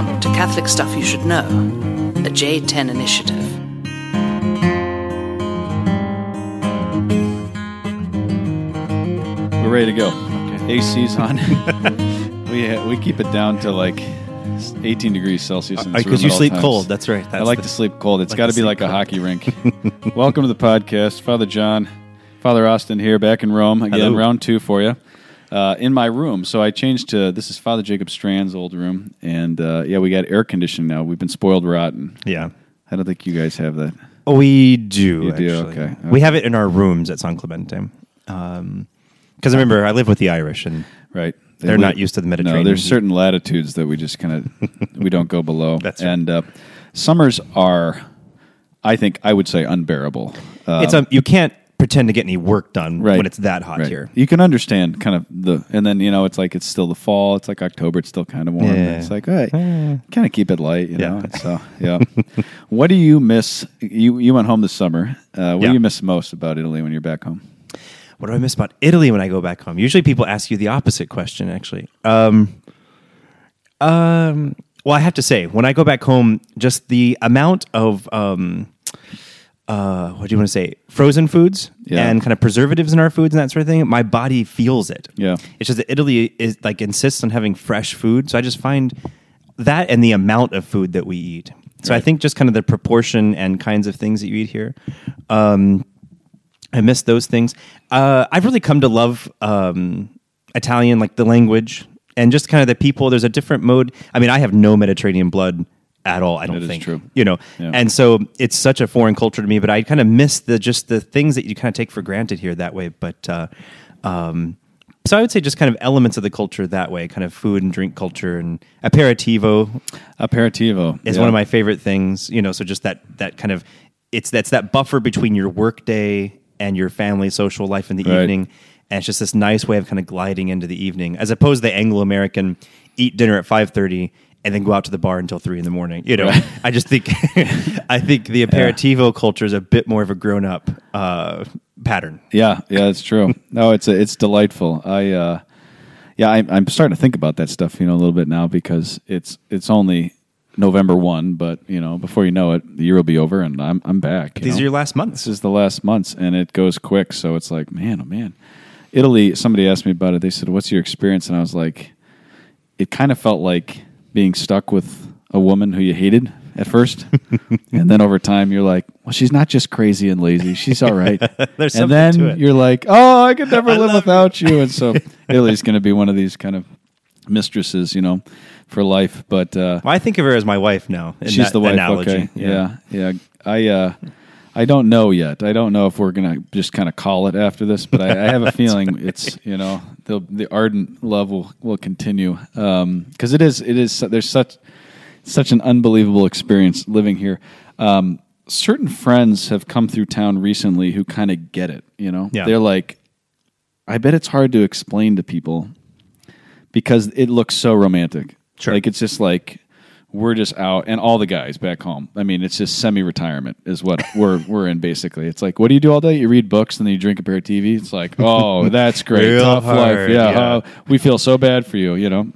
Welcome to Catholic Stuff You Should Know, a J10 initiative. We're ready to go. AC's on. we uh, we keep it down to like 18 degrees Celsius. in Because you sleep times. cold. That's right. That's I like the- to sleep cold. It's like got to to be sleep like a hockey rink. Welcome to the podcast, Father John, Father Austin here, back in Rome again, Hello. round two for you. Uh, in my room, so I changed to this is Father Jacob Strand's old room, and uh, yeah, we got air conditioning now. We've been spoiled rotten. Yeah. I don't think you guys have that. Oh, we do. You do, actually. okay. We have it in our rooms at San Clemente. Because I remember, I live with the Irish, and Right. They They're live- not used to the Mediterranean No, there's certain latitudes that we just kind of we don't go below. That's right. And uh, summers are, I think, I would say unbearable. Uh, it's um, you can't pretend to get any work done right when it's that hot right. here. You can understand kind of the, and then you know it's like it's still the fall. It's like October. It's still kind of warm. Yeah. It's like all right, kind of keep it light. You Yeah. know. So yeah. what do you miss? You you went home this summer. Uh, what Yeah. do you miss most about Italy when you're back home? What do I miss about Italy when I go back home? Usually, people ask you the opposite question. Actually, um, um, well, I have to say, when I go back home, just the amount of um, uh, what do you want to say, frozen foods Yeah. and kind of preservatives in our foods and that sort of thing, my body feels it. Yeah. it's just that Italy is like insists on having fresh food, so I just find that and the amount of food that we eat. So I think just kind of the proportion and kinds of things that you eat here. Um, I miss those things. Uh, I've really come to love um, Italian, like the language and just kind of the people. There's a different mode. I mean, I have no Mediterranean blood at all. I don't That think true. you know, Yeah. and so it's such a foreign culture to me. But I kind of miss the just the things that you kind of take for granted here that way. But uh, um, so I would say just kind of elements of the culture that way, kind of food and drink culture and aperitivo Aperitivo is yeah. one of my favorite things. You know, so just that that kind of it's that's that buffer between your work day and your family social life in the Right. evening, and it's just this nice way of kind of gliding into the evening, as opposed to the Anglo American eat dinner at five thirty and then go out to the bar until three in the morning. You know, Right. I just think I think the aperitivo culture is a bit more of a grown up uh, pattern. Yeah, yeah, it's true. no, it's it's delightful. I uh, yeah, I, I'm starting to think about that stuff, you know, a little bit now because it's it's only November one, but you know, before you know it, the year will be over, and I'm I'm back. you These know? are your last months. This is the last months, and it goes quick. So it's like, man, oh man, Italy. Somebody asked me about it. They said, "What's your experience?" And I was like, it kind of felt like being stuck with a woman who you hated at first, and then over time you're like, well, she's not just crazy and lazy. She's all right. There's and something then to it. you're like, oh, I could never I live without you. And so Italy's going to be one of these kind of mistresses, you know, for life. But uh, Well, I think of her as my wife now. She's that the wife. Analogy. Okay. Yeah. yeah. I uh, I don't know yet. I don't know if we're gonna just kind of call it after this, but I, I have a feeling it's you know the the ardent love will will continue because it is it is there's such such an unbelievable experience living here. Um, certain friends have come through town recently who kind of get it. You know, Yeah. they're like, I bet it's hard to explain to people because it looks so romantic. Sure. Like it's just like we're just out and all the guys back home. I mean, it's just semi-retirement is what we're we're in basically. It's like, what do you do all day? You read books and then you drink aperitivo. It's like, oh, that's great, Real tough life. hard, Yeah, yeah. oh, we feel so bad for you, you know.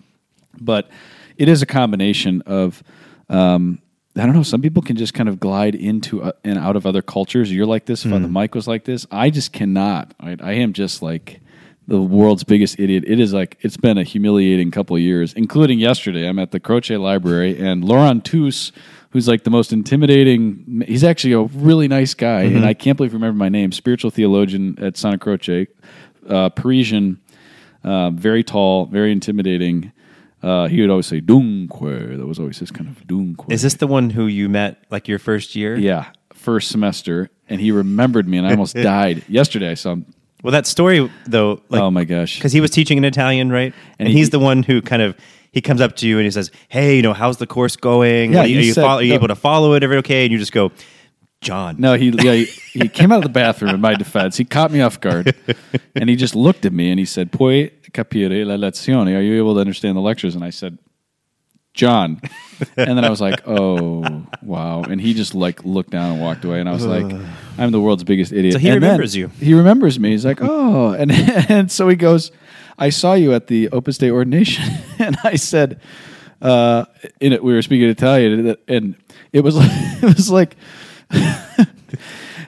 But it is a combination of. Um, I don't know. Some people can just kind of glide into uh, and out of other cultures. You're like this. The mic was like this. I just cannot. I, I am just like the world's biggest idiot. It is like it's been a humiliating couple of years, including yesterday. I'm at the Croce Library, and Laurent Touze, who's like the most intimidating. He's actually a really nice guy, and I can't believe I remember my name. Spiritual theologian at Santa Croce, uh, Parisian, uh, very tall, very intimidating. Uh, he would always say "Dunque." That was always his kind of "Dunque." Is this the one who you met like your first year? Yeah, first semester, and he remembered me, and I almost died yesterday. I saw him. Well, that story though, like, oh my gosh! because he was teaching in Italian, right? And, he- he's the one who kind of he comes up to you and he says, "Hey, you know, how's the course going? Yeah, are you, you are you, said- follow, are you no. able to follow it? Every okay?" And you just go, "John, No, he yeah, he, he came out of the bathroom. In my defense, he caught me off guard, and he just looked at me and he said, "Puoi capire la lezione? Are you able to understand the lectures?" And I said, "John," and then I was like, "Oh, wow!" And he just like looked down and walked away, and I was like, "I'm the world's biggest idiot." So he And remembers you. He remembers me. He's like, "Oh," and and so he goes, "I saw you at the Opus Dei ordination," and I said. uh, in it, we were speaking Italian, and it was like, it was like.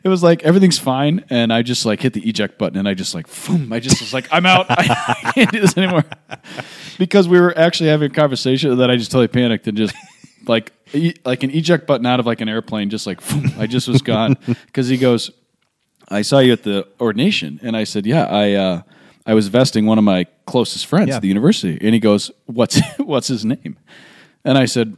It was like everything's fine, and I just like hit the eject button, and I just like, boom, I just was like, I'm out. I can't do this anymore because we were actually having a conversation that I just totally panicked and just like e- like an eject button out of like an airplane, just like I just was gone because he goes, I saw you at the ordination, and I said, yeah, I uh, I was vesting one of my closest friends Yeah. at the university, and he goes, what's what's his name? And I said.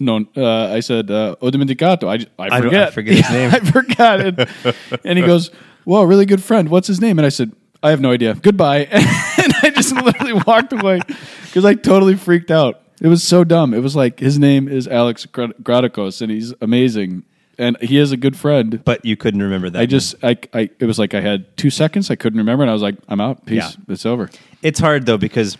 No, uh, I said, uh, "Ho dimenticato." I, I I don't- I forget. forget his name. I forgot. it. and he goes, "Well, really good friend. What's his name?" And I said, "I have no idea. Goodbye." And I just literally walked away because I totally freaked out. It was so dumb. It was like his name is Alex Gra- Gradikos, and he's amazing, and he is a good friend. But you couldn't remember that. I just, I, I, it was like I had two seconds. I couldn't remember, and I was like, "I'm out. Peace. Yeah. It's over." It's hard though because,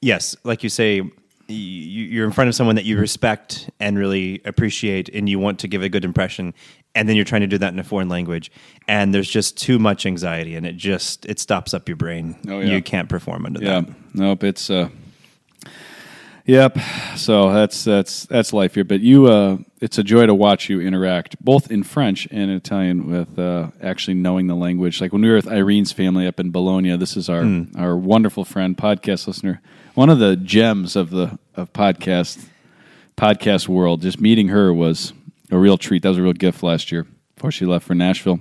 yes, like you say, you're in front of someone that you respect and really appreciate, and you want to give a good impression, and then you're trying to do that in a foreign language, and there's just too much anxiety, and it just it stops up your brain. Oh, yeah. You can't perform under Yeah. that. Nope. It's uh. Yep. So that's that's that's life here. But you, uh, it's a joy to watch you interact both in French and in Italian with uh, actually knowing the language. Like when we were with Irene's family up in Bologna, this is our our wonderful friend, podcast listener, one of the gems of the of podcast podcast world. Just meeting her was a real treat. That was a real gift last year before she left for Nashville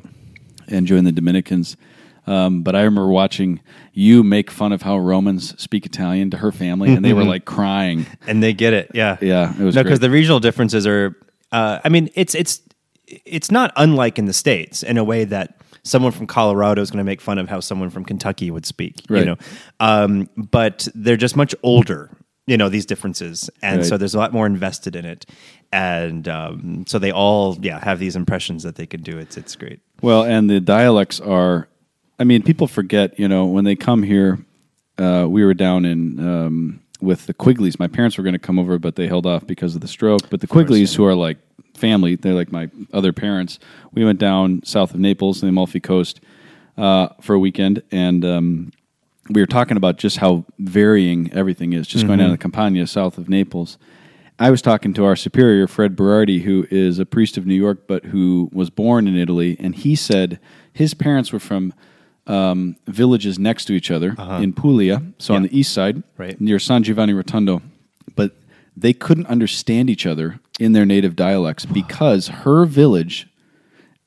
and joined the Dominicans. Um, but I remember watching you make fun of how Romans speak Italian to her family, and they were like crying. and they get it. Yeah, Yeah, it was no because the regional differences are. Uh, I mean, it's it's it's not unlike in the states in a way that someone from Colorado is going to make fun of how someone from Kentucky would speak. You know, um, but they're just much older. You know these differences, and Right. so there's a lot more invested in it, and um, so they all yeah have these impressions that they can do. It's it's great. Well, and the dialects are, I mean, people forget, you know, when they come here, uh, we were down in, um, with the Quigleys. My parents were going to come over, but they held off because of the stroke. But the Quigleys, who are like family, they're like my other parents, we went down south of Naples, the Amalfi Coast, uh, for a weekend. And, um, we were talking about just how varying everything is, just going down to the Campania south of Naples. I was talking to our superior, Fred Berardi, who is a priest of New York, but who was born in Italy, and he said his parents were from um, villages next to each other in Puglia, so on the east side, Right. near San Giovanni Rotondo, but they couldn't understand each other in their native dialects because her village,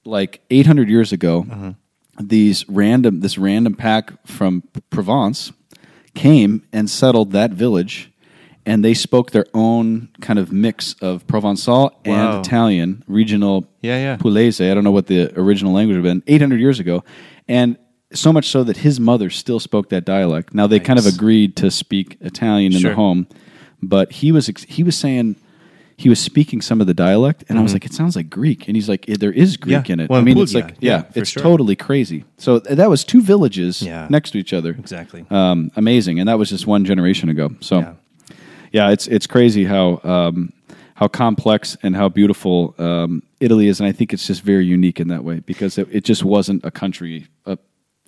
like 800 years ago, these random this random pack from Provence came and settled that village and they spoke their own kind of mix of Provençal Wow. and Italian regional Yeah, yeah. Pugliese. I don't know what the original language would have been 800 years ago and so much so that his mother still spoke that dialect. Now they kind of agreed to speak Italian in Sure. the home, but he was he was saying he was speaking some of the dialect, and I was like, "It sounds like Greek," and he's like, "Eh, "There is Greek Mm-hmm. Yeah. in it." Well, I mean, it's like, yeah, yeah, it's sure. totally crazy. So that was two villages Yeah. next to each other, Exactly. um, amazing, and that was just one generation ago. So, Yeah. yeah, it's it's crazy how um, how complex and how beautiful um, Italy is, and I think it's just very unique in that way because it, it just wasn't a country. Uh,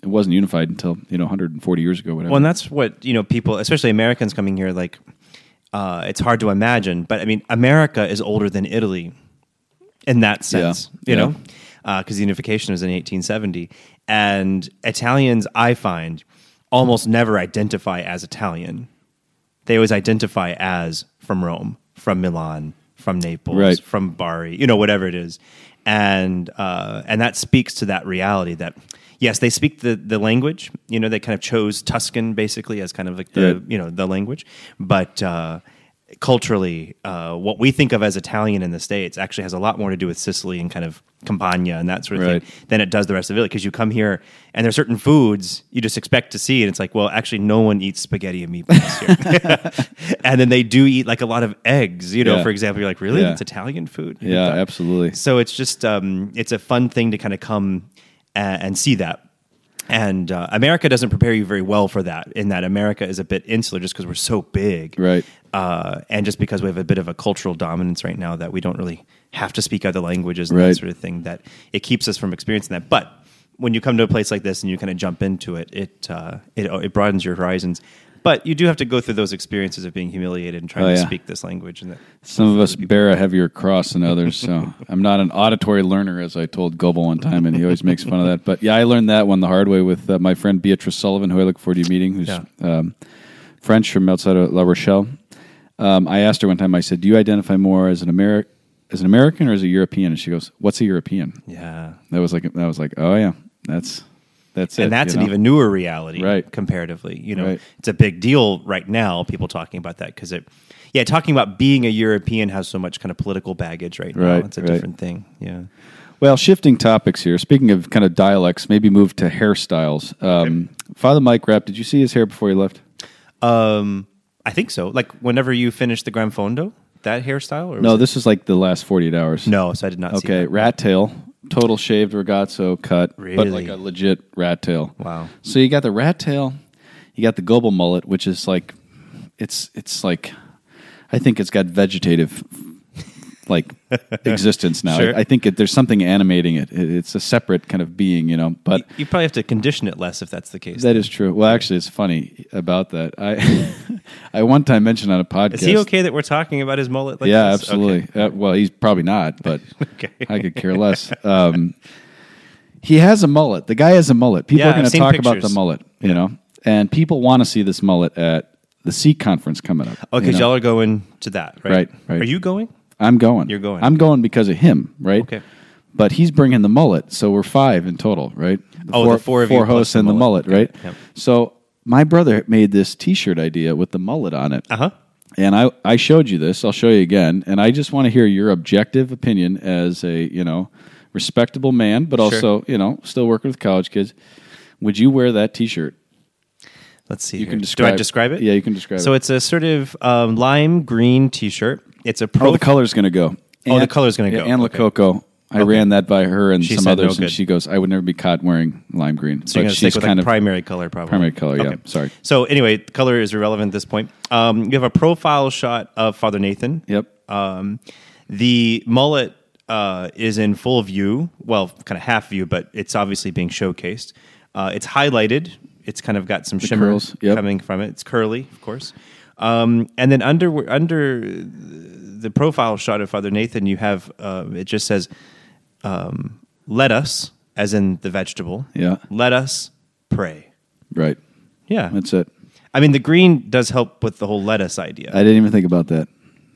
it wasn't unified until you know 140 years ago, whatever. Well, and that's what you know. People, especially Americans coming here, like uh, it's hard to imagine. But I mean, America is older than Italy in that sense. Yeah. You Yeah. know, because the unification was in 1870, and Italians, I find, almost never identify as Italian. They always identify as from Rome, from Milan, from Naples, Right. from Bari, you know, whatever it is, and uh, and that speaks to that reality that yes, they speak the the language. You know, they kind of chose Tuscan basically as kind of like the Right. you know the language, but. Uh, culturally, uh, what we think of as Italian in the States actually has a lot more to do with Sicily and kind of Campania and that sort of Right. thing than it does the rest of Italy. Because you come here and there's certain foods you just expect to see, and it's like, well, actually, no one eats spaghetti and meatballs here. and then they do eat like a lot of eggs. You know, Yeah. for example, you're like, really? Yeah. That's Italian food? yeah, absolutely. So it's just um, it's a fun thing to kind of come a- and see that. And uh, America doesn't prepare you very well for that. In that America is a bit insular, just because we're so big, Right. Uh, and just because we have a bit of a cultural dominance right now that we don't really have to speak other languages and Right. that sort of thing. That it keeps us from experiencing that. But when you come to a place like this and you kind of jump into it, it uh, it, it broadens your horizons. But you do have to go through those experiences of being humiliated and trying Oh, to speak this language. And that Some of us bear a heavier cross than others. So I'm not an auditory learner, as I told Goebel one time, and he always makes fun of that. But yeah, I learned that one the hard way with uh, my friend Beatrice Sullivan, who I look forward to meeting, who's Yeah. um, French from outside of La Rochelle. Um, I asked her one time. I said, "Do you identify more as an Ameri- as an American or as a European?" And she goes, "What's a European?" yeah. That was like that was like, "Oh yeah, that's that's it." and that's an know? even newer reality, Right. Comparatively, you know, Right. it's a big deal right now. People talking about that because it, yeah, talking about being a European has so much kind of political baggage right now. It's a right. different thing. Yeah. Well, shifting topics here. Speaking of kind of dialects, maybe move to hairstyles. Um, Father Mike Rapp, did you see his hair before he left? Um, I think so. Like whenever you finish the Gran Fondo, that hairstyle, or No, this is like the last 48 hours. no. So I did not. see Okay, rat tail, total shaved ragazzo cut, but Really? like a legit rat tail. Wow. So you got the rat tail, you got the Goebel mullet, which is like, it's it's like, I think it's got vegetative, like existence now. Sure. I, I think it, there's something animating it. it. It's a separate kind of being, you know. But You probably have to condition it less if that's the case. that is true. Well, actually, it's funny about that. I I one time mentioned on a podcast. Is he okay that we're talking about his mullet? Like yeah, this? absolutely. Okay. Uh, well, he's probably not, but Okay. I could care less. Um, he has a mullet. The guy has a mullet. People Yeah, are going to talk about the mullet, you know, and people want to see this mullet at the Seek conference coming up. Okay, you know? y'all are going to that, right? Right, right. Are you going? I'm going. You're going. I'm going because of him, right? Okay. But he's bringing the mullet, so we're five in total, right? The Oh, the four of you hosts and the mullet. mullet, right? Yep. So my brother made this T-shirt idea with the mullet on it. Uh huh. And I, I showed you this. I'll show you again. And I just want to hear your objective opinion as a, you know, respectable man, but also, you know, still working with college kids. Would you wear that t shirt? Let's see. You here. can Do describe I describe it? Yeah, you can describe So it. So it's a sort of um, lime green T-shirt. It's a pro. Oh, the color's going to go. Oh, the color's gonna yeah, go. Ann Okay. Lococo. I Okay. ran that by her and She some said no others, and good. she goes, "I would never be caught wearing lime green." so you're gonna stick with kind like of primary color, probably. primary color. Yeah, Okay. sorry. So anyway, color is irrelevant at this point. Um, you have a profile shot of Father Nathan. Yep. Um, the mullet uh, is in full view, well, kind of half view, but it's obviously being showcased. Uh, it's highlighted. It's kind of got some shimmer curls, yep. coming from it. It's curly, of course. Um, and then under under the profile shot of Father Nathan, you have uh, it just says um, "Let us," as in the vegetable. Yeah. Let us pray. Right. Yeah. That's it. I mean, the green does help with the whole lettuce idea. I didn't even think about that.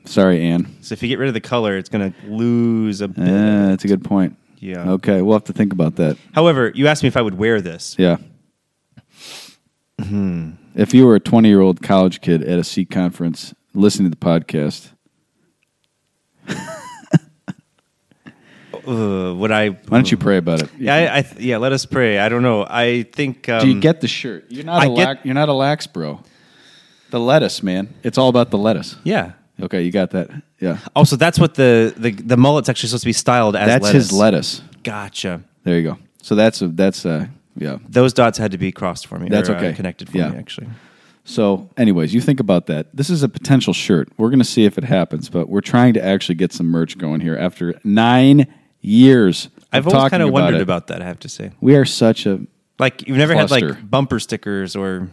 Sorry, Anne. so if you get rid of the color, it's going to lose a bit. Yeah, that's a good point. Yeah. Okay, we'll have to think about that. However, you asked me if I would wear this. Yeah. Hmm. If you were a 20 year old college kid at a Seek conference listening to the podcast, Uh, would I? why don't you pray about it? Yeah, I, I yeah. Let us pray. I don't know. I think. Um, Do you get the shirt? You're not I a get- lax, you're not a lax bro. The lettuce, man. It's all about the lettuce. Yeah. Okay, you got that. Yeah. Also, that's what the the, the mullet's actually supposed to be styled as. That's lettuce. his lettuce. Gotcha. There you go. So that's a that's a yeah. Those dots had to be crossed for me. That's or, uh, okay. connected for Yeah. me, actually. So, anyways, you think about that. This is a potential shirt. We're going to see if it happens, but we're trying to actually get some merch going here after nine years. I've always kind of wondered it. about that. I have to say, We are such a. like you've never had like bumper stickers or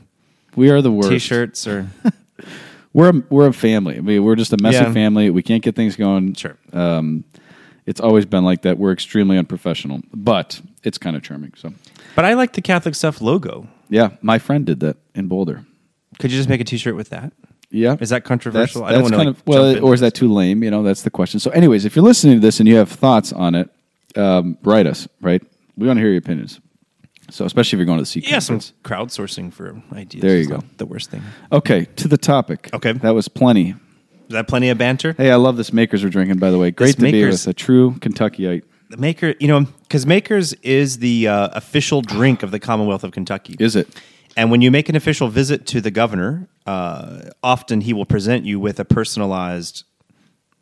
We are the worst. T-shirts or We're a, we're a family. I mean, we're just a messy Yeah. family. We can't get things going. Sure. Um, it's always been like that. We're extremely unprofessional, but it's kind of charming. So, But I like the Catholic Stuff logo. yeah, my friend did that in Boulder. Could you just make a T-shirt with that? Yeah. Is that controversial? that's I don't want to kind like, of well, or is that too lame? You know, that's the question. So, anyways, if you're listening to this and you have thoughts on it, um, write us. Right, we want to hear your opinions. So, especially if you're going to the Seek yeah some crowdsourcing for ideas? There you go. The worst thing. Okay, to the topic. Okay. that was plenty. Is that plenty of banter? Hey, I love this Makers we're drinking. By the way, great to be Makers- with a true Kentuckyite. The Maker, you know, because Makers is the uh, official drink of the Commonwealth of Kentucky. Is it? And when you make an official visit to the governor, uh, often he will present you with a personalized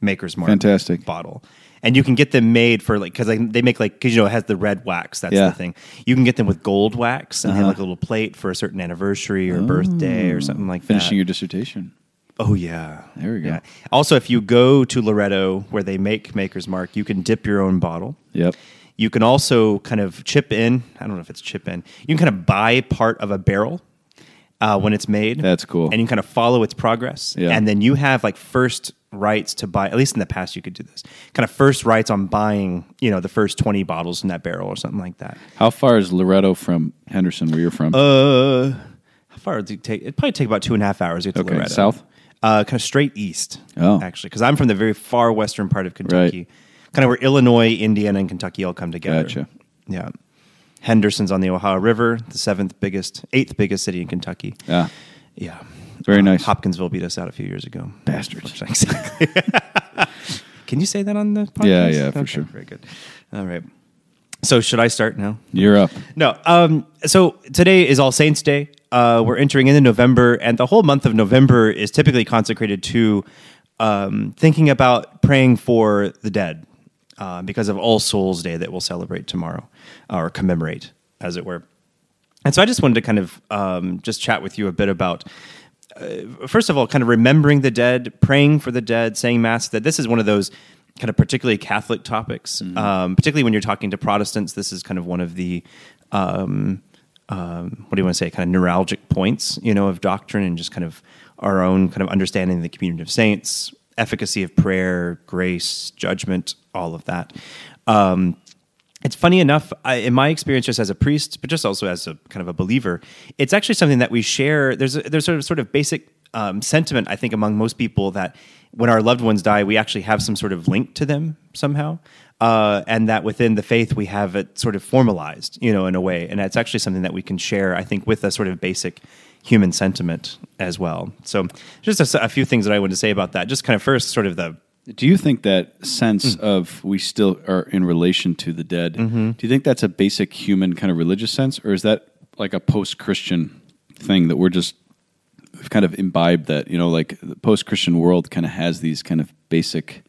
Maker's Mark Fantastic. bottle. And you can get them made for like because they make like because you know it has the red wax. That's Yeah. the thing. You can get them with gold wax and have Uh-huh. like a little plate for a certain anniversary or birthday or something like Finishing that. your dissertation. Oh yeah, There we go. Yeah. Also, if you go to Loretto where they make Maker's Mark, you can dip your own bottle. Yep. You can also kind of chip in. I don't know if it's chip in. You can kind of buy part of a barrel, uh, when it's made. That's cool. And you kind of follow its progress. Yeah. And then you have like first rights to buy. At least in the past, you could do this. Kind of first rights on buying, you know, the first twenty bottles in that barrel or something like that. How far is Loretto from Henderson, where you're from? Uh, how far does it take? It'd probably take about two and a half hours to get to Okay, Loretto. south? Uh, kind of straight east. Oh. actually, because I'm from the very far western part of Kentucky, kind of where Illinois, Indiana, and Kentucky all come together. Gotcha. Yeah. Henderson's on the Ohio River, the seventh biggest, eighth biggest city in Kentucky. yeah, Yeah. very Uh, nice. Hopkinsville beat us out a few years ago. Bastards. Exactly. Can you say that on the podcast? Yeah, yeah, for sure. Very good. All right. So should I start now? You're up. No. Um, so today is All Saints Day. Uh, we're entering into November, and the whole month of November is typically consecrated to um, thinking about praying for the dead uh, because of All Souls Day that we'll celebrate tomorrow or commemorate, as it were. And so I just wanted to kind of um, just chat with you a bit about uh, first of all, kind of remembering the dead, praying for the dead, saying mass. That this is one of those kind of particularly Catholic topics, um, particularly when you're talking to Protestants. This is kind of one of the um, um, what do you want to say, kind of neuralgic points, you know, of doctrine and just kind of our own kind of understanding of the community of saints, efficacy of prayer, grace, judgment, all of that. Um, it's funny enough, I, in my experience, just as a priest, but just also as a kind of a believer, it's actually something that we share. There's a, there's sort of sort of basic um, sentiment, I think, among most people that when our loved ones die, we actually have some sort of link to them somehow, uh, and that within the faith we have it sort of formalized, you know, in a way, and it's actually something that we can share, I think, with a sort of basic human sentiment as well. So, just a few things that I wanted to say about that. Just kind of first, sort of the Do you think that sense of we still are in relation to the dead? Do you think that's a basic human kind of religious sense, or is that like a post-Christian thing that we're just we've kind of imbibed that you know, like the post-Christian world kind of has these kind of basic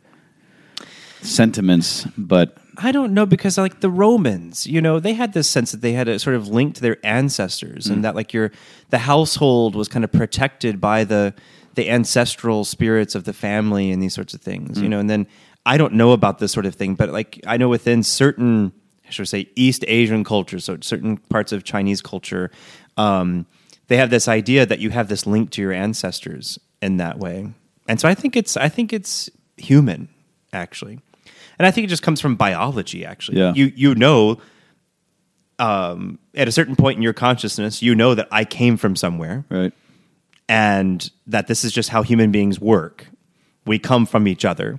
sentiments, but I don't know because like the Romans, you know, they had this sense that they had a sort of link to their ancestors and that like your the household was kind of protected by the the ancestral spirits of the family and these sorts of things, you know. And then I don't know about this sort of thing, but like I know within certain I should say East Asian cultures, so certain parts of Chinese culture, um, they have this idea that you have this link to your ancestors in that way. And so I think it's I think it's human actually. And I think it just comes from biology. Actually, Yeah. you you know, um, at a certain point in your consciousness, you know that I came from somewhere, right? and that this is just how human beings work. We come from each other,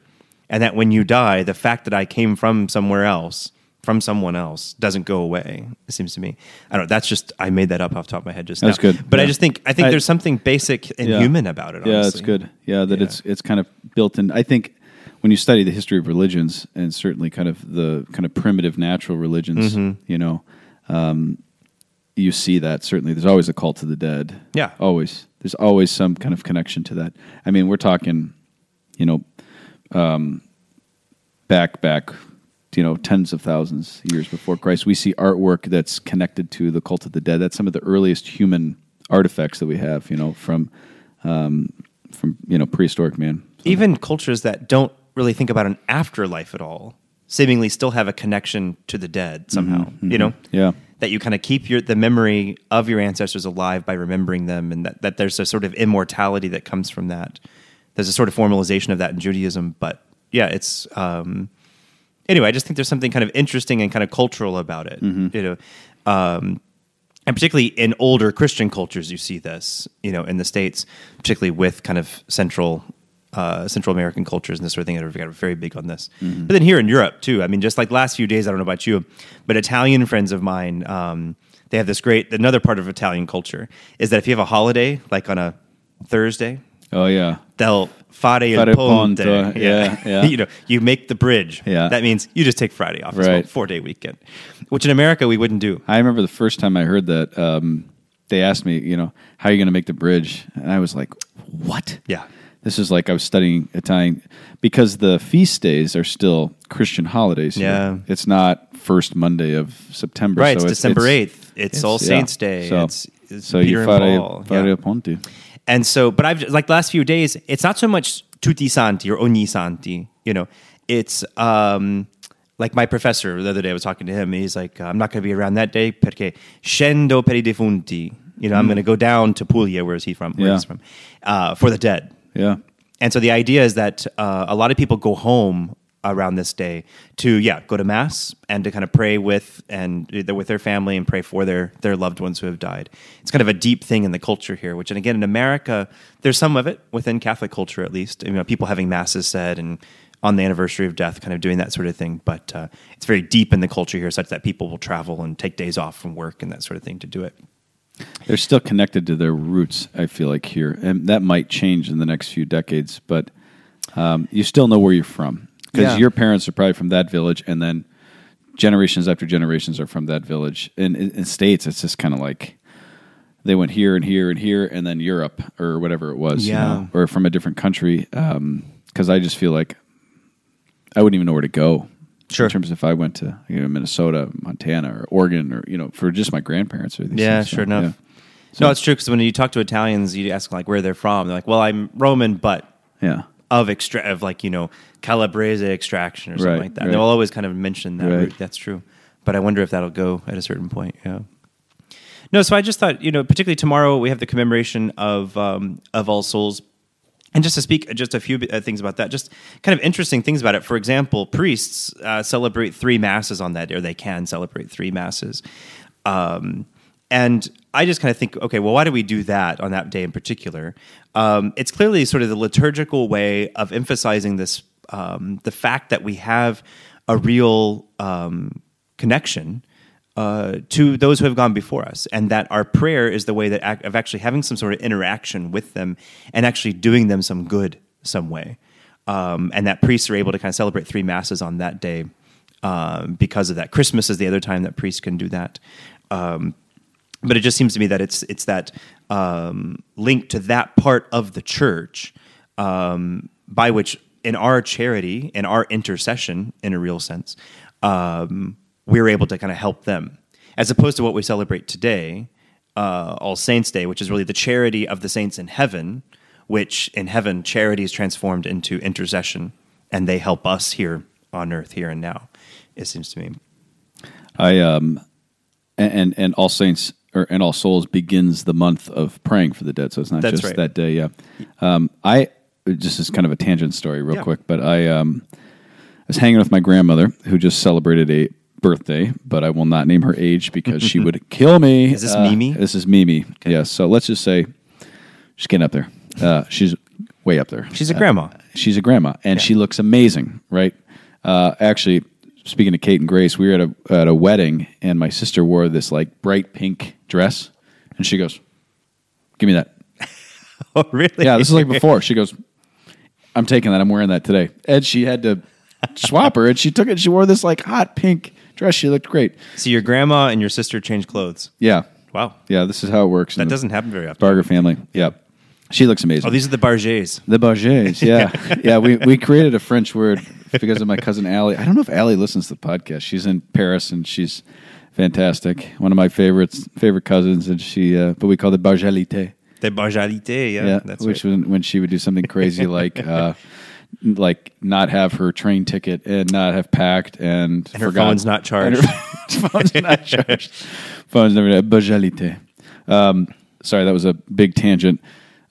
and that when you die, the fact that I came from somewhere else, from someone else, doesn't go away. It seems to me. I don't. know. That's just I made that up off the top of my head just That's now. good. But I just think I think I- there's something basic and Yeah. human about it. Yeah, honestly. it's good. Yeah, that Yeah. it's it's kind of built in. I think when you study the history of religions and certainly kind of the kind of primitive natural religions, Mm-hmm. you know, um, you see that certainly. There's always a cult to the dead. Yeah. always. There's always some kind of connection to that. I mean, we're talking, you know, um, back back. You know, tens of thousands of years before Christ, we see artwork that's connected to the cult of the dead. That's some of the earliest human artifacts that we have. You know, from um, from you know prehistoric man. even cultures that don't really think about an afterlife at all seemingly still have a connection to the dead somehow you know Mm-hmm. Yeah. that you kind of keep your the memory of your ancestors alive by remembering them and that, that there's a sort of immortality that comes from that there's a sort of formalization of that in judaism but yeah it's um anyway i just think there's something kind of interesting and kind of cultural about it Mm-hmm. you know um and particularly in older Christian cultures, you see this, you know, in the states, particularly with kind of central uh, Central American cultures and this sort of thing that are very big on this. Mm-hmm. But then here in Europe too, I mean, just like last few days, I don't know about you, but Italian friends of mine, um, they have this great. Another part of Italian culture is that if you have a holiday, like on a Thursday, Oh yeah, they'll fare il Fare ponte. ponte, yeah, yeah. you know, you make the bridge. Yeah. That means you just take Friday off. It's a Right. four day weekend, which in America we wouldn't do. I remember the first time I heard that. Um, they asked me, you know, how are you going to make the bridge? And I was like, what? Yeah. This is like I was studying Italian because the feast days are still Christian holidays. here. Yeah. it's not first Monday of September. Right, so it's December 8th. It's All yeah. Saints Day. So, It's- it's so Peter you and fare, Paul. fare Yeah. ponte. And so, but I've like the last few days, it's not so much tutti santi or ogni santi, you know, it's um, like my professor the other day, I was talking to him, and he's like, I'm not going to be around that day perché scendo per i defunti. You know, I'm going to go down to Puglia, where is he from? Where Yeah. he's from, uh, for the dead. Yeah. And so the idea is that uh, a lot of people go home around this day to yeah go to mass and to kind of pray with and with their family and pray for their their loved ones who have died. It's kind of a deep thing in the culture here, which and again in America there's some of it within Catholic culture at least. You know, people having masses said and on the anniversary of death, kind of doing that sort of thing. But uh, it's very deep in the culture here, such that people will travel and take days off from work and that sort of thing to do it. They're still connected to their roots, I feel like, here. And that might change in the next few decades, but um, you still know where you're from. Because Yeah. your parents are probably from that village, and then generations after generations are from that village. And in, in States, it's just kind of like they went here and here and here, and then Europe or whatever it was, you Yeah. know, or from a different country. Um, because I just feel like I wouldn't even know where to go. Sure. In terms of if I went to you know, Minnesota, Montana, or Oregon, or you know, for just my grandparents or these Yeah, things. So, sure enough. yeah. no, it's true because when you talk to Italians, you ask like where they're from. They're like, "Well, I'm Roman, but Yeah. Of extra of like you know Calabrese extraction or something Right, like that." right. They'll always kind of mention that Right. route. That's true, but I wonder if that'll go at a certain point. Yeah. No, so I just thought you know, particularly tomorrow we have the commemoration of um, of All Souls. And just to speak just a few uh, things about that, just kind of interesting things about it. For example, priests uh, celebrate three masses on that day, or they can celebrate three masses. Um, and I just kind of think, okay, well, why do we do that on that day in particular? Um, it's clearly sort of the liturgical way of emphasizing this, um, the fact that we have a real um, connection uh, to those who have gone before us, and that our prayer is the way that of actually having some sort of interaction with them and actually doing them some good some way. Um, and that priests are able to kind of celebrate three masses on that day um, because of that. Christmas is the other time that priests can do that. Um, but it just seems to me that it's it's that um, link to that part of the church um, by which, in our charity, in our intercession, in a real sense, um, we're able to kind of help them, as opposed to what we celebrate today, uh, All Saints Day, which is really the charity of the saints in heaven. Which in heaven, charity is transformed into intercession, and they help us here on earth, here and now. It seems to me. I um and and, and All Saints or and All Souls begins the month of praying for the dead. So it's not That's just right. that day. Yeah. Um, I just is kind of a tangent story, real Yeah. quick. But I um I was hanging with my grandmother who just celebrated a birthday, but I will not name her age because she would kill me. Is this Uh, Mimi? This is Mimi. Yes. So let's just say she's getting up there. Uh, she's way up there. She's a grandma. She's a grandma, and she looks amazing, right? Uh, actually, speaking to Kate and Grace, we were at a at a wedding, and my sister wore this like bright pink dress, and she goes, "Give me that." Oh, really? Yeah, this is like before. She goes, "I'm taking that. I'm wearing that today." And she had to swap her, and she took it. She wore this like hot pink dress. She looked great. So your grandma and your sister change clothes. Yeah, Wow. yeah. This is how it works. That doesn't happen very often. Barger family. Yeah, she looks amazing. Oh, these are the Bargets. The Bargets, yeah, yeah. We we created a French word because of my cousin Allie. I don't know if Allie listens to the podcast. She's in Paris and she's fantastic. One of my favorites, favorite cousins, and she. Uh, but we called it Bargelite. The Bargalité, yeah. Yeah, that's which right. when, when she would do something crazy like. Uh, like not have her train ticket and not have packed and, And her phone's not charged. her phone's not charged. Phone's never Bargelite. Um, sorry, that was a big tangent.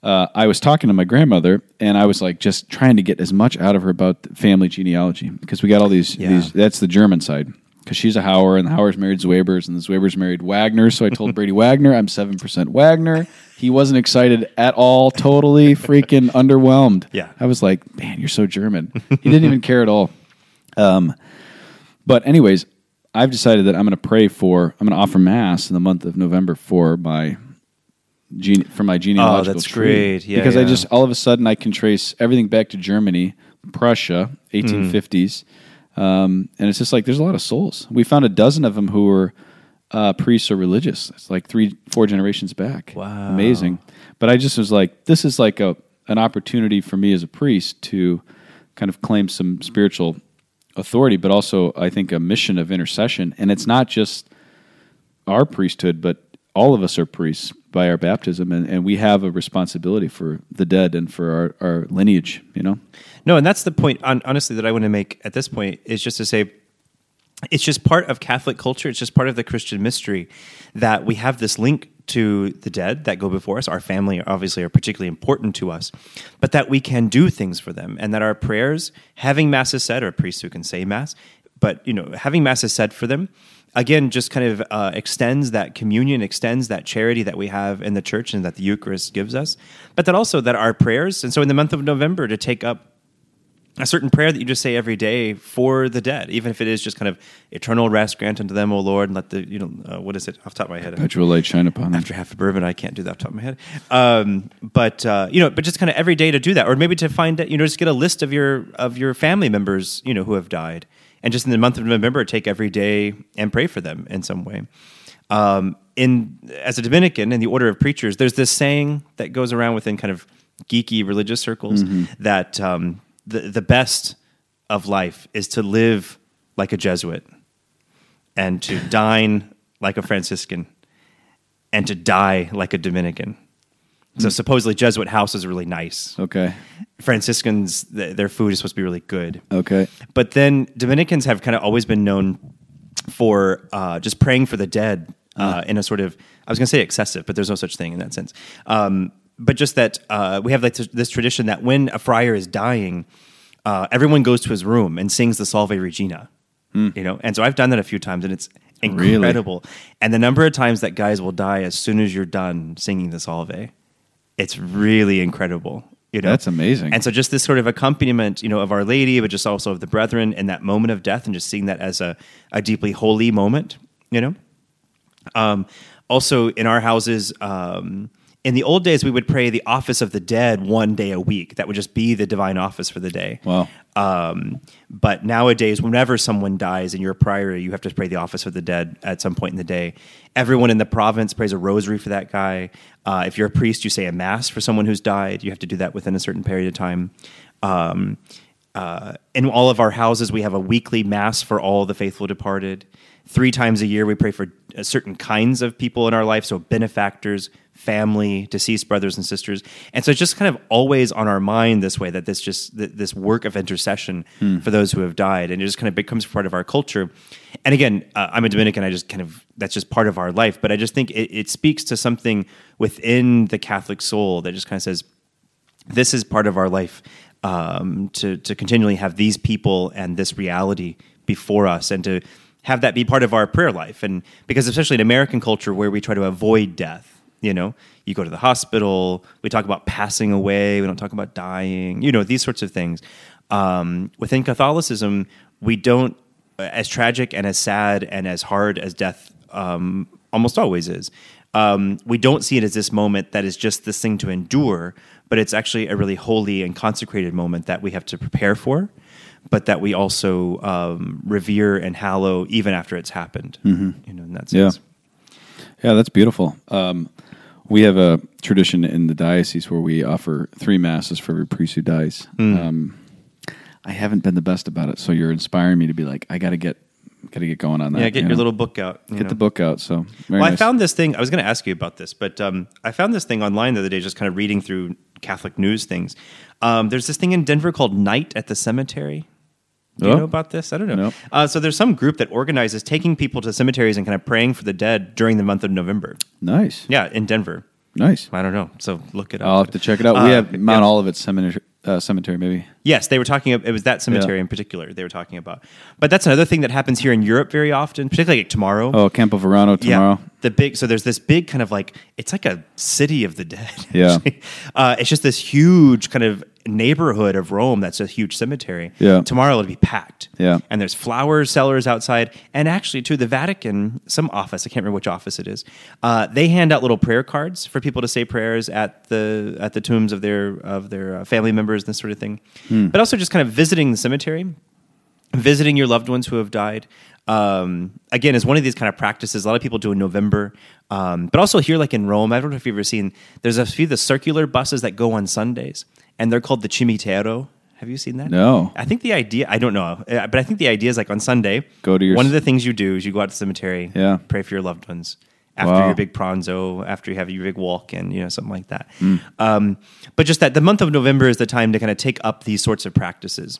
Uh, I was talking to my grandmother, and I was like just trying to get as much out of her about the family genealogy because we got all these. Yeah. these that's the German side because she's a Hauer, and the Hauers married Zwebers, and the Zwebers married Wagner. So I told Brady Wagner I'm seven percent Wagner. He wasn't excited at all. Totally freaking underwhelmed. Yeah. I was like, man, you're so German. He didn't even care at all. Um, but anyways, I've decided that I'm going to pray for. I'm going to offer mass in the month of November for my gene for my genealogical Oh, that's tree. great. Yeah, because I yeah. just all of a sudden I can trace everything back to Germany, Prussia, 1850s, um, and it's just like there's a lot of souls. We found a dozen of them who were uh, priests or religious. It's like three, four generations back. Wow. amazing. But I just was like, this is like a an opportunity for me as a priest to kind of claim some spiritual authority, but also I think a mission of intercession. And it's not just our priesthood, but all of us are priests by our baptism, and, and we have a responsibility for the dead and for our, our lineage, you know? No, and that's the point, hon- honestly, that I want to make at this point is just to say it's just part of Catholic culture. It's just part of the Christian mystery that we have this link to the dead that go before us. Our family obviously are particularly important to us, but that we can do things for them, and that our prayers, having mass is said, or priests who can say mass, but you know, having mass is said for them, again, just kind of uh, extends that communion, extends that charity that we have in the church and that the Eucharist gives us, but that also that our prayers, and so in the month of November, to take up a certain prayer that you just say every day for the dead, even if it is just kind of eternal rest grant unto them, O Lord, and let the you know uh, what is it off the top of my head? Perpetual light shine upon them. After half a bourbon, I can't do that off the top of my head. Um, but uh, you know, but just kind of every day to do that, or maybe to find you know just get a list of your of your family members you know who have died, and just in the month of November, take every day and pray for them in some way. Um, in as a Dominican in the order of preachers, there's this saying that goes around within kind of geeky religious circles that um, the the best of life is to live like a Jesuit and to dine like a Franciscan and to die like a Dominican. So supposedly Jesuit house is really nice. Okay. Franciscans th- their food is supposed to be really good. Okay. But then Dominicans have kind of always been known for uh, just praying for the dead uh, in a sort of I was going to say excessive, but there's no such thing in that sense. Um, but just that uh, we have like this, this tradition that when a friar is dying, uh, everyone goes to his room and sings the Salve Regina. You know, and so I've done that a few times, and it's incredible. And the number of times that guys will die as soon as you're done singing the Salve, it's really incredible. You know, That's amazing. And so just this sort of accompaniment, you know, of Our Lady, but just also of the brethren in that moment of death, and just seeing that as a, a deeply holy moment. You know, um, also in our houses. Um, in the old days, we would pray the office of the dead one day a week. That would just be the divine office for the day. Wow. Um, but nowadays, whenever someone dies and you're a prior, you have to pray the office of the dead at some point in the day. Everyone in the province prays a rosary for that guy. Uh, if you're a priest, you say a mass for someone who's died. You have to do that within a certain period of time. Um, uh, in all of our houses, we have a weekly mass for all the faithful departed. Three times a year, we pray for uh, certain kinds of people in our life, so benefactors, family, deceased brothers and sisters, and so it's just kind of always on our mind this way that this just th- this work of intercession for those who have died, and it just kind of becomes part of our culture. And again, uh, I'm a Dominican. I just kind of that's just part of our life, but I just think it, it speaks to something within the Catholic soul that just kind of says this is part of our life um, to to continually have these people and this reality before us and to have that be part of our prayer life. And because especially in American culture where we try to avoid death you know you go to the hospital we talk about passing away we don't talk about dying you know these sorts of things um, within Catholicism we don't as tragic and as sad and as hard as death um, almost always is. Um, we don't see it as this moment that is just this thing to endure, but it's actually a really holy and consecrated moment that we have to prepare for, but that we also um, revere and hallow even after it's happened. You know, in that Yeah. sense. Yeah, that's beautiful. Um, we have a tradition in the diocese where we offer three masses for every priest who dies. Hmm. Um, I haven't been the best about it, so you're inspiring me to be like, I got to get, got to get going on that. Yeah, get you your know? little book out. get know. the book out. So, well, I found this thing. I was going to ask you about this, but um, I found this thing online the other day, just kind of reading through Catholic news things. Um, there's this thing in Denver called Night at the Cemetery. Do you Oh. know about this? I don't know. Nope. Uh, so there's some group that organizes taking people to cemeteries and kind of praying for the dead during the month of November. nice, Yeah, in Denver. nice. I don't know. So look it up. I'll have to check it out. Uh, we have Mount yeah. Olivet Cemetery, uh, cemetery maybe. Yes, they were talking. It was that cemetery Yeah. in particular they were talking about. But that's another thing that happens here in Europe very often, particularly like tomorrow. Oh, Campo Verano tomorrow. Yeah, the big. So there's this big kind of like it's like a city of the dead. Yeah. uh, it's just this huge kind of neighborhood of Rome that's a huge cemetery. Yeah. tomorrow it'll be packed. Yeah. and there's flower sellers outside, and actually to the Vatican, some office I can't remember which office it is. Uh, they hand out little prayer cards for people to say prayers at the at the tombs of their of their uh, family members and this sort of thing. Hmm. But also just kind of visiting the cemetery visiting your loved ones who have died um, again is one of these kind of practices a lot of people do in november um, but also here like in rome i don't know if you've ever seen there's a few of the circular buses that go on sundays and they're called the cimitero have you seen that No. i think the idea i don't know uh, but i think the idea is like on sunday Go to your one of the things you do is you go out to the cemetery Yeah. pray for your loved ones after Wow. your big pranzo, after you have your big walk in, you know, something like that. Hmm. Um, but just that the month of November is the time to kind of take up these sorts of practices.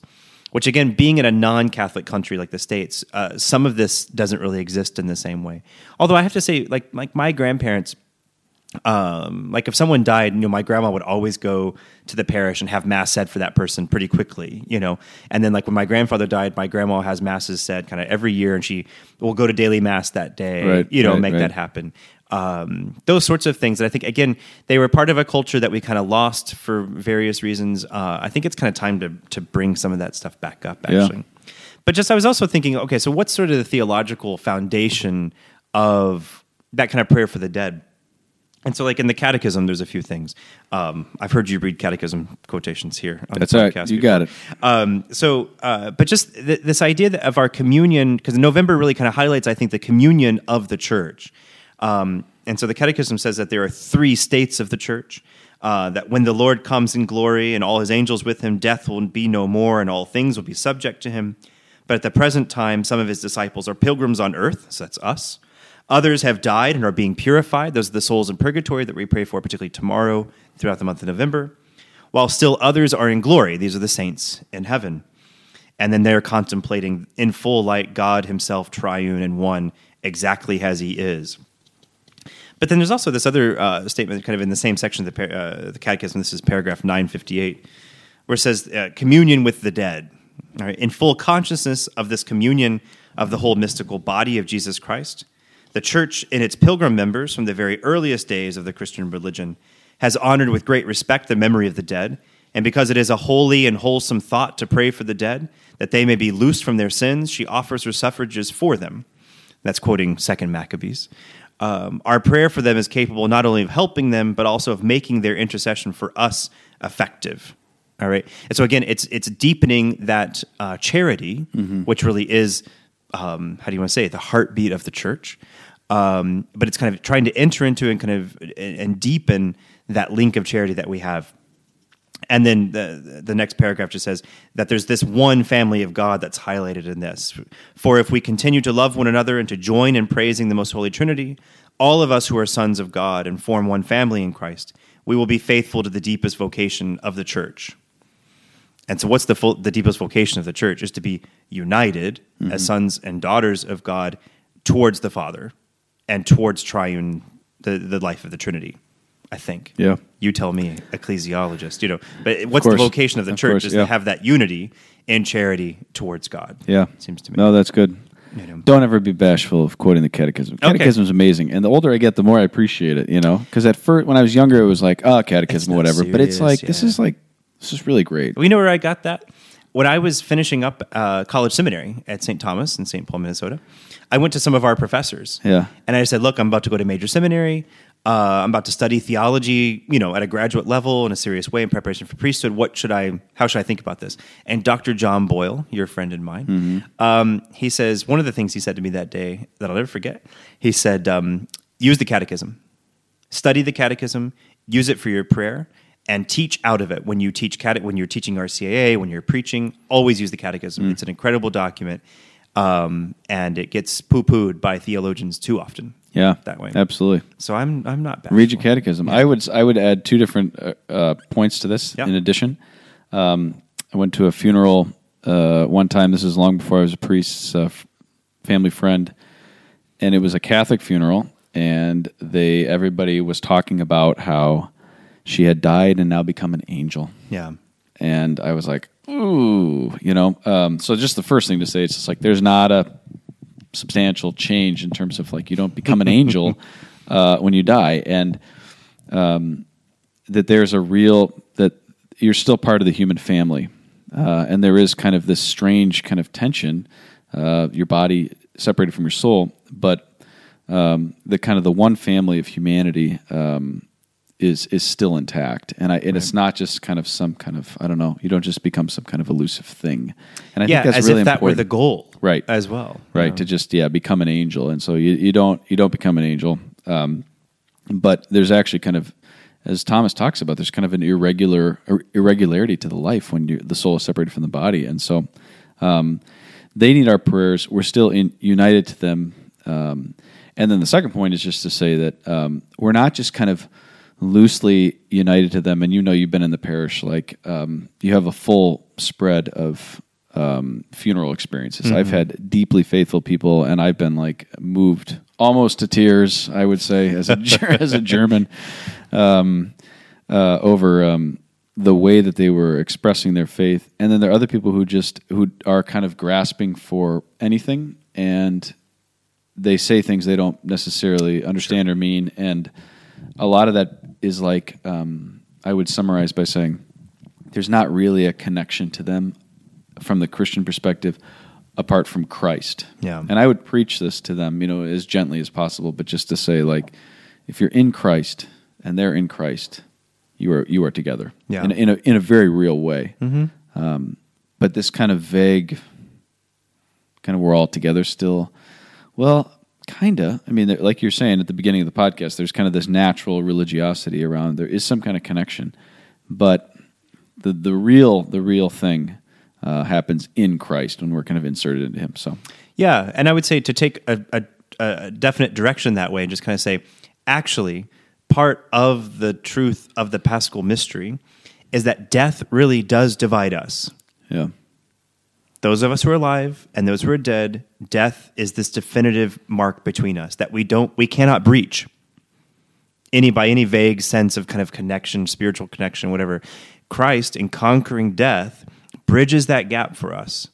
Which again, being in a non-Catholic country like the states, uh, some of this doesn't really exist in the same way. Although I have to say, like like my grandparents, um, like if someone died, you know, my grandma would always go to the parish and have mass said for that person pretty quickly, you know. And then like when my grandfather died, my grandma has masses said kind of every year, and she will go to daily mass that day, Right, you know, right, make right. that happen. Um, those sorts of things that I think again they were part of a culture that we kind of lost for various reasons. Uh, I think it's kind of time to to bring some of that stuff back up Yeah. actually. But just I was also thinking, okay, so what's sort of the theological foundation of that kind of prayer for the dead? And so, like in the Catechism, there's a few things. Um, I've heard you read Catechism quotations here. On That's right. You before. got it. Um, so, uh, but just th- this idea that of our communion, because November really kind of highlights, I think, the communion of the church. Um, and so the Catechism says that there are three states of the church. Uh, that when the Lord comes in glory and all his angels with him, death will be no more and all things will be subject to him. But at the present time, some of his disciples are pilgrims on earth, so that's us. Others have died and are being purified. Those are the souls in purgatory that we pray for, particularly tomorrow throughout the month of November. While still others are in glory. These are the saints in heaven. And then they're contemplating in full light God himself, triune and one, exactly as he is. But then there's also this other uh, statement, kind of in the same section of the, uh, the Catechism. This is paragraph 958, where it says, uh, Communion with the dead. Right, in full consciousness of this communion of the whole mystical body of Jesus Christ, the church, in its pilgrim members from the very earliest days of the Christian religion, has honored with great respect the memory of the dead. And because it is a holy and wholesome thought to pray for the dead, that they may be loosed from their sins, she offers her suffrages for them. That's quoting Second Maccabees. Um, our prayer for them is capable not only of helping them, but also of making their intercession for us effective. All right, and so again, it's it's deepening that uh, charity, which really is um, how do you want to say it, the heartbeat of the church. Um, but it's kind of trying to enter into and kind of and deepen that link of charity that we have and then the the next paragraph just says that there's this one family of God that's highlighted in this. For if we continue to love one another and to join in praising the most holy Trinity, all of us who are sons of God and form one family in Christ, we will be faithful to the deepest vocation of the church. And so, what's the full, the deepest vocation of the church is to be united Mm-hmm. as sons and daughters of God towards the Father and towards triune the, the life of the Trinity. I think. Yeah. You tell me, ecclesiologist. You know, but what's the vocation of the Of church course, is yeah. to have that unity in charity towards God. Yeah, seems to me. No, that's good. You know. Don't ever be bashful of quoting the catechism. Okay. Catechism is amazing, and the older I get, the more I appreciate it. You know, because at first, when I was younger, it was like, oh, catechism, whatever. but it's serious, like this is like this is really great. We know where I got that. When I was finishing up uh, college seminary at St. Thomas in St. Paul, Minnesota, I went to some of our professors. Yeah. And I said, look, I'm about to go to major seminary. Uh, I'm about to study theology, you know, at a graduate level in a serious way in preparation for priesthood. What should I, how should I think about this? And Dr. John Boyle, your friend and mine, um, he says, one of the things he said to me that day that I'll never forget, he said, um, use the catechism study the catechism, use it for your prayer, and teach out of it. When you teach cate- when you're teaching RCIA, when you're preaching, always use the catechism. Mm. It's an incredible document, um, and it gets poo pooed by theologians too often. Yeah, that way. absolutely. So I'm I'm not bad. Read your catechism. I would I would add two different uh, uh, points to this. Yeah. In addition, um, I went to a funeral uh, one time. This is long before I was a priest, uh, f- family friend, and it was a Catholic funeral. And they everybody was talking about how she had died and now become an angel. Yeah. And I was like, ooh, you know. Um, so just the first thing to say, it's just like there's not a substantial change in terms of like you don't become an angel uh, when you die, and um, that there's a real that you're still part of the human family, uh, and there is kind of this strange kind of tension, uh, your body separated from your soul, but um, the kind of the one family of humanity. Um, is is still intact, and I and it's not just kind of some kind of I don't know. You don't just become some kind of elusive thing, and I yeah, think that's as really if that important. were the goal, right. As well, right to just yeah become an angel. And so you, you don't you don't become an angel. Um, but there's actually kind of as thomas talks about there's kind of an irregular irregularity to the life when you, the soul is separated from the body. And so um, they need our prayers. We're still in, united to them. Um, and then the second point is just to say that um, we're not just kind of loosely united to them and you know you've been in the parish like um, you have a full spread of um, funeral experiences. I've had deeply faithful people and i've been like moved almost to tears. I would say as a as a German, um, uh, over um, the way that they were expressing their faith, and then there are other people who just who are kind of grasping for anything, and they say things they don't necessarily understand or mean, and a lot of that is like um, I would summarize by saying there's not really a connection to them from the Christian perspective apart from Christ. Yeah. And I would preach this to them, you know, as gently as possible, but just to say like if you're in Christ and they're in Christ, you are you are together. Yeah. In, a- in a in a very real way. Um, but this kind of vague kind of we're all together still. Well, kinda. I mean, like you're saying at the beginning of the podcast, there's kind of this natural religiosity around. There is some kind of connection, but the the real the real thing uh, happens in Christ when we're kind of inserted into Him. So Yeah, and I would say to take a, a, a definite direction that way and just kind of say, actually, part of the truth of the Paschal mystery is that death really does divide us. yeah, Those of us who are alive and those who are dead, death is this definitive mark between us that we don't, we cannot breach any by any vague sense of kind of connection, spiritual connection, whatever. Christ, in conquering death, bridges that gap for us.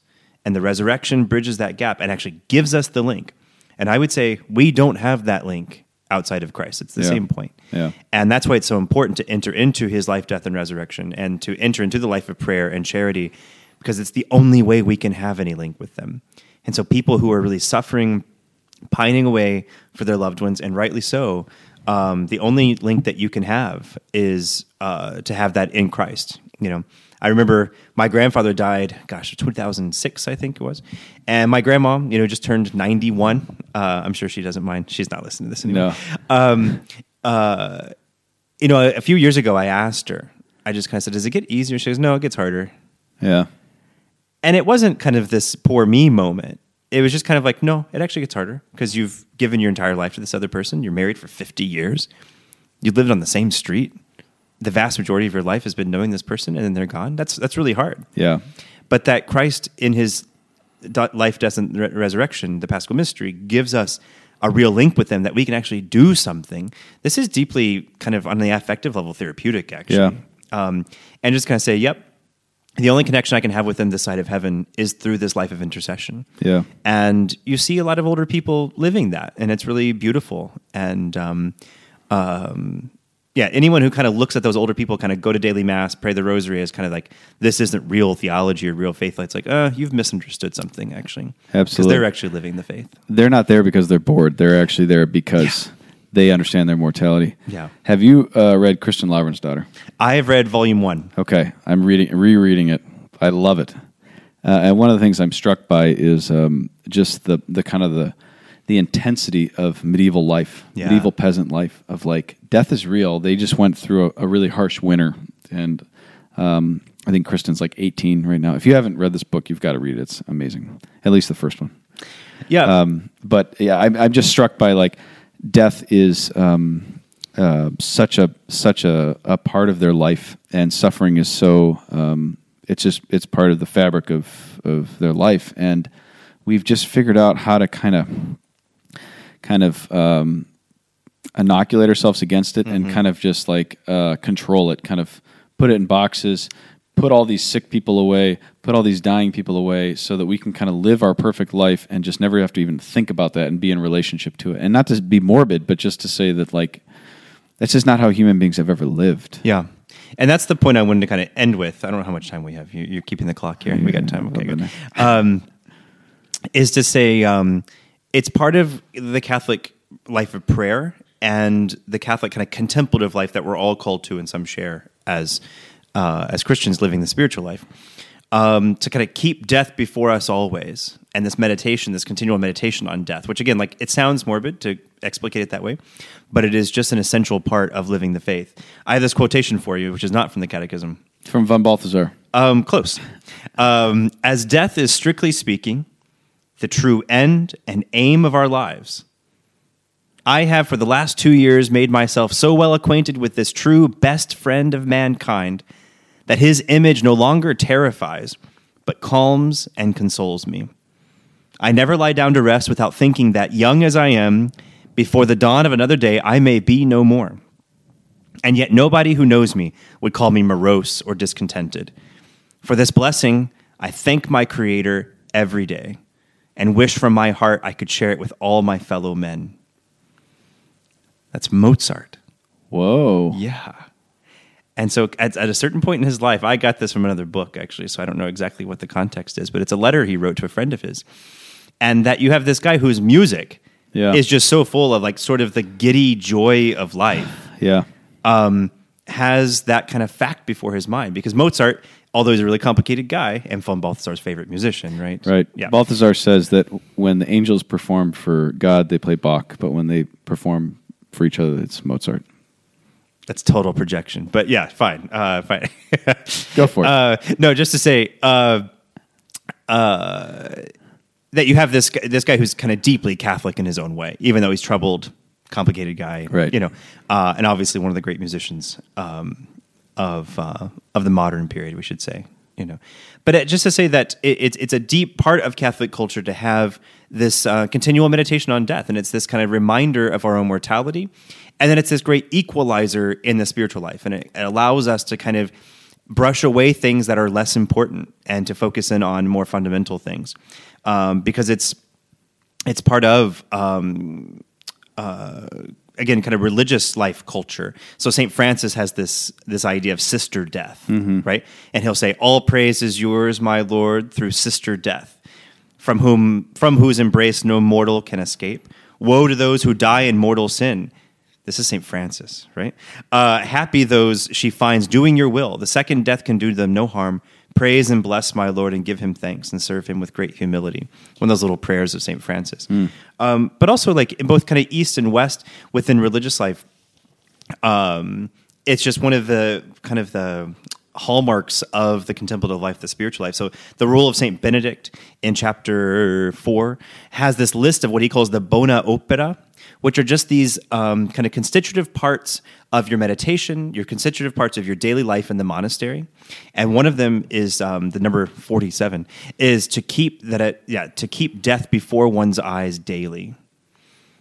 And the resurrection bridges that gap and actually gives us the link. And I would say we don't have that link outside of Christ. It's the Yeah. same point. Yeah. And that's why it's so important to enter into his life, death, and resurrection and to enter into the life of prayer and charity because it's the only way we can have any link with them. And so people who are really suffering, pining away for their loved ones, and rightly so, um, the only link that you can have is uh, to have that in Christ. You know, I remember my grandfather died, gosh, 2006, I think it was. And my grandma, you know, just turned 91. Uh, I'm sure she doesn't mind. She's not listening to this anymore. No. Um, uh, you know, a, a few years ago, I asked her, I just kind of said, Does it get easier? She goes, No, it gets harder. yeah, And it wasn't kind of this poor me moment. It was just kind of like, no, it actually gets harder because you've given your entire life to this other person. You're married for 50 years. You lived on the same street. The vast majority of your life has been knowing this person and then they're gone. That's, that's really hard. yeah, But that Christ, in his life, death, and re- resurrection, the Paschal mystery, gives us a real link with them that we can actually do something. This is deeply kind of on the affective level therapeutic, actually. Um, and just kind of say, yep, the only connection I can have with them this side of heaven is through this life of intercession. Yeah. And you see a lot of older people living that, and it's really beautiful. And um, um, yeah, anyone who kind of looks at those older people kind of go to daily mass, pray the rosary as kind of like this isn't real theology or real faith. It's like, uh, you've misunderstood something actually. Because Absolutely. they're actually living the faith. they're not there because they're bored. They're actually there because they understand their mortality. Yeah. Have you uh, read Kristin Lavransdatter? I have read volume one. Okay, I'm reading, rereading it. I love it, uh, and one of the things I'm struck by is um, just the the kind of the the intensity of medieval life, Yeah. medieval peasant life. Of like death is real. They just went through a, a really harsh winter, and um, I think Kristin's like 18 right now. If you haven't read this book, you've got to read it. It's amazing. At least the first one. Yeah. Um, but yeah, I'm, I'm just struck by like death is um, uh, such a such a, a part of their life, and suffering is so um, it's just it's part of the fabric of of their life, and we've just figured out how to kind of kind of um, inoculate ourselves against it and kind of just like uh, control it, kind of put it in boxes, put all these sick people away, put all these dying people away, so that we can kind of live our perfect life and just never have to even think about that and be in relationship to it. And not to be morbid, but just to say that like that's just not how human beings have ever lived. yeah. And that's the point I wanted to kind of end with. I don't know how much time we have. You, you're keeping the clock here. We got time. Okay, good. Um, is to say um, it's part of the Catholic life of prayer and the Catholic kind of contemplative life that we're all called to in some share as uh, as Christians living the spiritual life. Um, to kind of keep death before us always, and this meditation, this continual meditation on death, which again, like it sounds morbid to explicate it that way, but it is just an essential part of living the faith. I have this quotation for you, which is not from the Catechism, From von Balthasar. um, close. Um, as death is strictly speaking the true end and aim of our lives, I have for the last two years made myself so well acquainted with this true best friend of mankind that his image no longer terrifies, but calms and consoles me. I never lie down to rest without thinking that, young as I am, Before the dawn of another day, I may be no more. And yet, nobody who knows me would call me morose or discontented. For this blessing, I thank my Creator every day and wish from my heart I could share it with all my fellow men. That's Mozart. Whoa. Yeah. And so at, at, a certain point in his life, I got this from another book, actually, so I don't know exactly what the context is, but it's a letter he wrote to a friend of his. And that you have this guy whose music Yeah. is just so full of like sort of the giddy joy of life, Yeah. um, has that kind of fact before his mind. Because Mozart, although he's a really complicated guy, and von Balthasar's favorite musician, right? Right. Yeah. Balthasar says that when the angels perform for God, they play Bach, but when they perform for each other, it's Mozart. That's total projection. But yeah, fine. Uh, fine. Go for it. Uh, no, just to say uh, uh, that you have this this guy who's kind of deeply Catholic in his own way, even though he's troubled, complicated guy, Right. You know, uh, and obviously one of the great musicians um, of uh, of the modern period, we should say. You know, but just to say that it, it's it's a deep part of Catholic culture to have this uh, continual meditation on death, and it's this kind of reminder of our own mortality, and then it's this great equalizer in the spiritual life, and it, it allows us to kind of brush away things that are less important and to focus in on more fundamental things, um, because it's it's part of um, uh, again kind of religious life culture. So Saint Francis has this this idea of sister death, right? And he'll say, "All praise is yours, my Lord, through sister death, from whom from whose embrace no mortal can escape. Woe to those who die in mortal sin." This is St. Francis, right? Uh, happy those she finds doing your will. The second death can do them no harm. Praise and bless my Lord and give him thanks and serve him with great humility. One of those little prayers of St. Francis. Um, but also, like in both kind of East and West within religious life, um, it's just one of the kind of the hallmarks of the contemplative life, the spiritual life. So the rule of Saint Benedict in chapter four has this list of what he calls the bona opera, which are just these um, kind of constitutive parts of your meditation, your constitutive parts of your daily life in the monastery. And one of them is um, the number forty-seven is to keep that it, yeah to keep death before one's eyes daily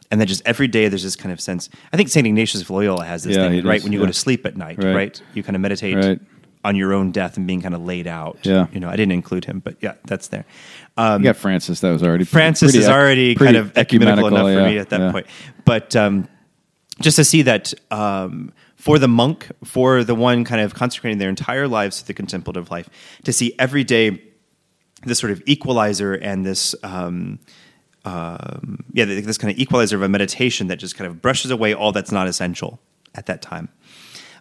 and then just every day there's this kind of sense. I think Saint Ignatius of Loyola has this Yeah, thing, right? does, When you yeah. go to sleep at night, Right. right? You kind of meditate Right. On your own death and being kind of laid out. Yeah. you know, I didn't include him, but yeah, that's there. Um, you got Francis. That was already Francis pretty is already pretty kind of ecumenical, enough yeah, for me at that yeah. point. But um, just to see that um, for the monk, for the one kind of consecrating their entire lives to the contemplative life, to see every day this sort of equalizer and this. Um, um, yeah, this kind of equalizer of a meditation that just kind of brushes away all that's not essential at that time.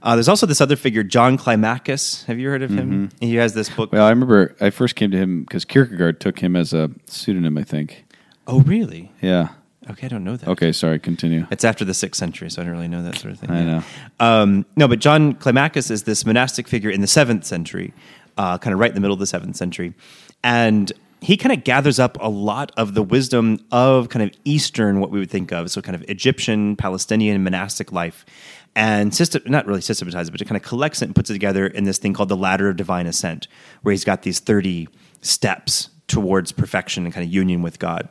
Uh, there's also this other figure, John Climacus. Have you heard of him? He has this book. Mm-hmm. Well, I remember I first came to him because Kierkegaard took him as a pseudonym. I think. oh, really? Yeah. Okay, I don't know that. Okay. Sorry. Continue. It's after the sixth century, so I don't really know that sort of thing. I Yeah. know. Um, no, but John Climacus is this monastic figure in the seventh century, uh, kind of right in the middle of the seventh century, and he kind of gathers up a lot of the wisdom of kind of Eastern, what we would think of, so kind of Egyptian, Palestinian, monastic life, and system, not really systematizes it, but it kind of collects it and puts it together in this thing called the Ladder of Divine Ascent, where he's got these thirty steps towards perfection and kind of union with God.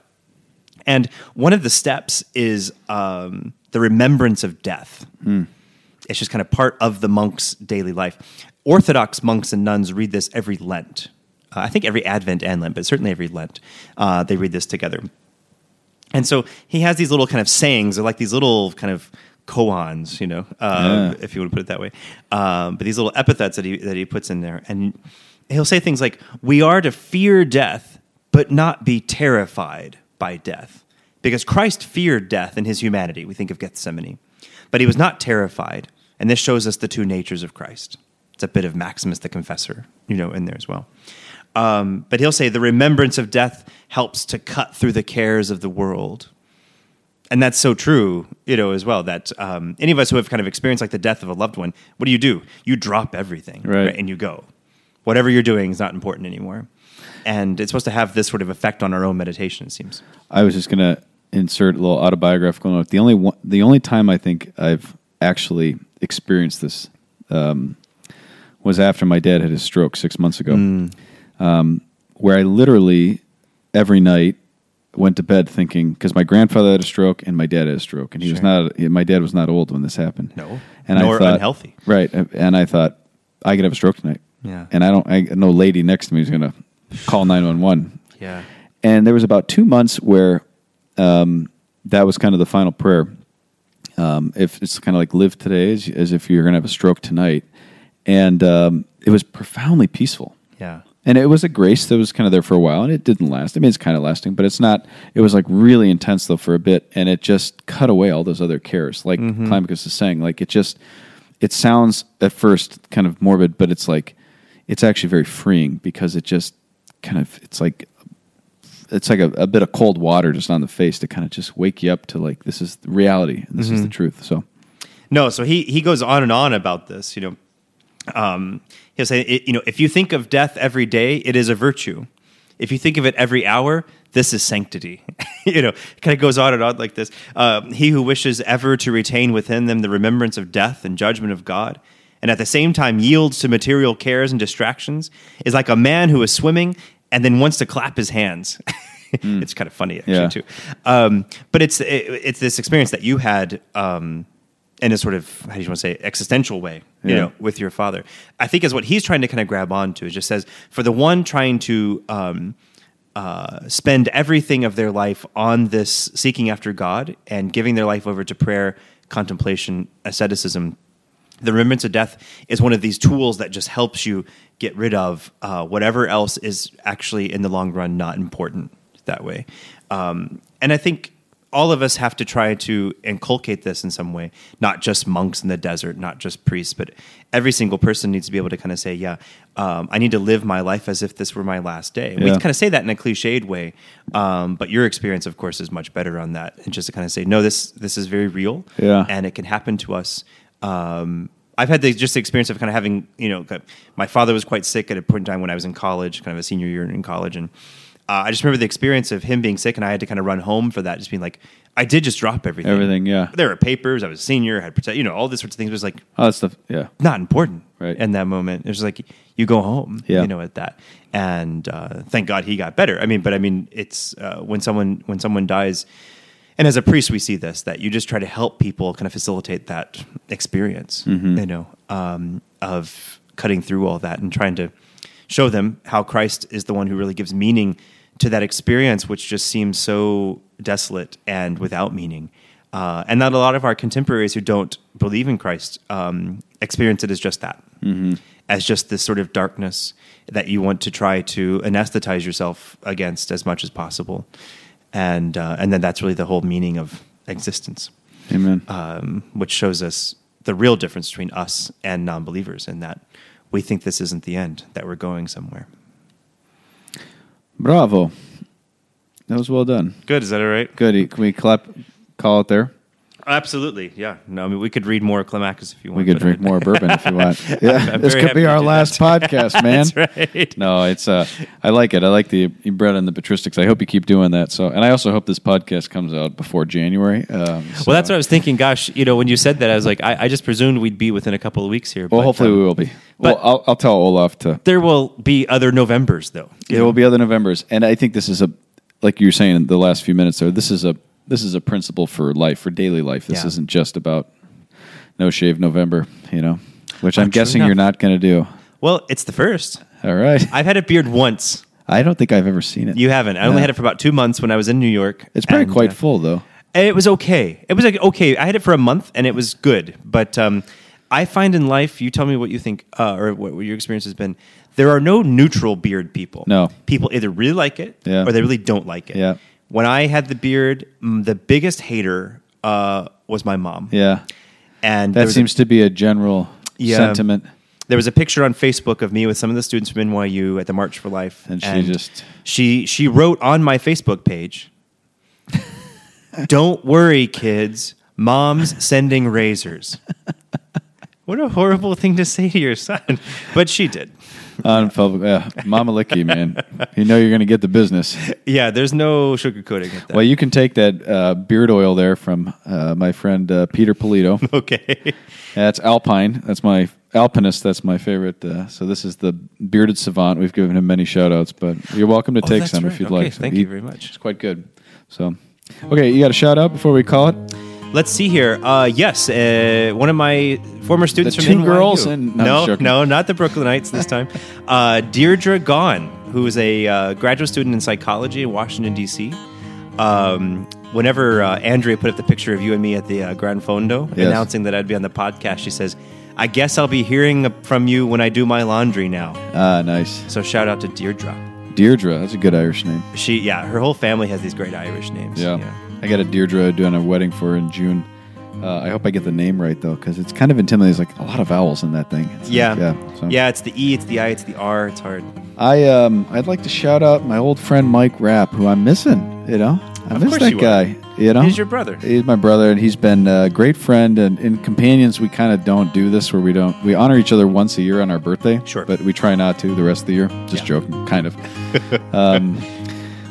And one of the steps is um, the remembrance of death. It's just kind of part of the monk's daily life. Orthodox monks and nuns read this every Lent. Uh, I think every Advent and Lent, but certainly every Lent, uh, they read this together. And so he has these little kind of sayings, they're like these little kind of koans, you know, uh, Yeah. if you want to put it that way. Um, but these little epithets that he that he puts in there, and he'll say things like, "We are to fear death, but not be terrified by death, because Christ feared death in his humanity." We think of Gethsemane, but he was not terrified, and this shows us the two natures of Christ. It's a bit of Maximus the Confessor, you know, in there as well. Um, but he'll say the remembrance of death helps to cut through the cares of the world and that's so true, you know, as well. That um, any of us who have kind of experienced like the death of a loved one, what do you do? You drop everything, Right. And you go. Whatever you're doing is not important anymore, and it's supposed to have this sort of effect on our own meditation. It seems. I was just gonna insert a little autobiographical note. The only one, the only time I think I've actually experienced this um, was after my dad had his stroke six months ago, um, where I literally every night went to bed thinking because my grandfather had a stroke and my dad had a stroke, and he was Sure. not. My dad was not old when this happened. No. and Nor I thought, unhealthy. Right, and I thought I could have a stroke tonight. Yeah. and I don't. I no lady next to me is going to call nine one one. Yeah. And there was about two months where um, that was kind of the final prayer. Um, if it's kind of like live today as, as if you're going to have a stroke tonight, and um, it was profoundly peaceful. Yeah. And it was a grace that was kind of there for a while, and it didn't last. I mean, it's kind of lasting, but it's not. It was like really intense though for a bit, and it just cut away all those other cares. Like Climacus is saying, like it just it sounds at first kind of morbid, but it's like it's actually very freeing because it just kind of it's like it's like a, a bit of cold water just on the face to kind of just wake you up to like this is reality and this is the truth. So No, so he he goes on and on about this. You know, um, he'll say, it, you know, if you think of death every day, it is a virtue. If you think of it every hour, this is sanctity. you know, kind of goes on and on like this. Uh, he who wishes ever to retain within them the remembrance of death and judgment of God, and at the same time yields to material cares and distractions, is like a man who is swimming and then wants to clap his hands. it's kind of funny actually Yeah. too. Um, but it's it, it's this experience that you had um, in a sort of how do you want to say existential way, you Yeah. know, with your father. I think is what he's trying to kind of grab onto. It just says for the one trying to um, uh, spend everything of their life on this seeking after God and giving their life over to prayer, contemplation, asceticism. The remembrance of death is one of these tools that just helps you get rid of uh, whatever else is actually in the long run not important that way. Um, and I think all of us have to try to inculcate this in some way, not just monks in the desert, not just priests, but every single person needs to be able to kind of say, yeah, um, I need to live my life as if this were my last day. And We kind of say that in a cliched way, um, but your experience, of course, is much better on that. And just to kind of say, no, this this is very real, Yeah. and it can happen to us. Um, I've had the, just the experience of kind of having, you know, my father was quite sick at a point in time when I was in college, kind of a senior year in college, and uh, I just remember the experience of him being sick, and I had to kind of run home for that, just being like, I did just drop everything. Everything, yeah. There were papers. I was a senior. I had protect, you know, all this sorts of things It was like all that stuff, yeah, not important Right. in that moment. It was like you go home, Yeah. you know, at that. And uh, thank God he got better. I mean, but I mean, it's uh, when someone when someone dies, and as a priest, we see this that you just try to help people kind of facilitate that experience, Mm-hmm. you know, um, of cutting through all that and trying to show them how Christ is the one who really gives meaning to that experience, which just seems so desolate and without meaning. Uh, and that a lot of our contemporaries who don't believe in Christ um, experience it as just that, as just this sort of darkness that you want to try to anesthetize yourself against as much as possible, and uh, and then that's really the whole meaning of existence, amen. um, which shows us the real difference between us and non-believers, in that we think this isn't the end, that we're going somewhere. Bravo, that was well done. Good, is that all right? Good. Can we clap? Call it there. Absolutely, yeah. No, I mean we could read more Climacus if you want. We could drink more bourbon if you want. Yeah, I'm this could be our last podcast, man. That's right. No, it's uh, I like it. I like the you bread and the patristics. I hope you keep doing that. So, and I also hope this podcast comes out before January. Um, so- Well, that's what I was thinking. Gosh, you know, when you said that, I was like, I, I just presumed we'd be within a couple of weeks here. Well, but, hopefully um, we will be. but- well, I'll, I'll tell Olaf to. There will be other Novembers, though. There will be other Novembers, and I think this is a, like you were saying in the last few minutes there. This is a this is a principle for life, for daily life. This Yeah. isn't just about no shave November, you know, which I'm true guessing enough. you're not going to do. Well, it's the first. All right. I've had a beard once. I don't think I've ever seen it. You haven't. I only had it for about two months when I was in New York. It's probably and, quite uh, full though. It was okay. It was like okay. I had it for a month and it was good. But um, I find in life, you tell me what you think uh, or what, what your experience has been. There are no neutral beard people. No. people either really like it Yeah. or they really don't like it. Yeah. When I had the beard, mm, the biggest hater uh, was my mom. Yeah, and that was a- seems to be a general Yeah. sentiment. there was a picture on Facebook of me with some of the students from NYU at the March for Life, And she just- she she wrote on my Facebook page, "Don't worry, kids. Mom's sending razors." what a horrible thing to say to your son, but she did. On public, yeah, Mama Licky, man. You know you're going to get the business. Yeah, there's no sugarcoating it. Well, you can take that uh, beard oil there from uh, my friend uh, Peter Polito. okay. That's Alpine. That's my Alpinist. That's my favorite. Uh, so this is the bearded savant. We've given him many shout outs, but you're welcome to Oh, take that's some right. if you'd Okay, like. So thank he- you very much. It's quite good. So, okay, you got a shout out before we call it. Let's see here. Uh, yes, uh, one of my former students The from two NYU. girls and- no, no, no, not the Brooklynites this time. uh, Deirdre Gahn, who is a uh, graduate student in psychology in Washington D.C. Um, whenever uh, Andrea put up the picture of you and me at the uh, Gran Fondo, Yes. announcing that I'd be on the podcast, she says, "I guess I'll be hearing from you when I do my laundry now." Ah, nice. So shout out to Deirdre. Deirdre, that's a good Irish name. She, yeah, her whole family has these great Irish names. Yeah. I got a Deirdre doing a wedding for her in June. Uh, I hope I get the name right though, because it's kind of intimidating. There's like a lot of vowels in that thing. It's like- Yeah. yeah. so- Yeah, it's the E, it's the I, it's the R. It's hard. I um I'd like to shout out my old friend Mike Rapp, who I'm missing. You know, I Of miss that you are. guy. You know, He's your brother. He's my brother, and he's been a great friend. And in companions, we kind of don't do this where we don't we honor each other once a year on our birthday. Sure. but we try not to the rest of the year. Just Yeah. joking, kind of. um,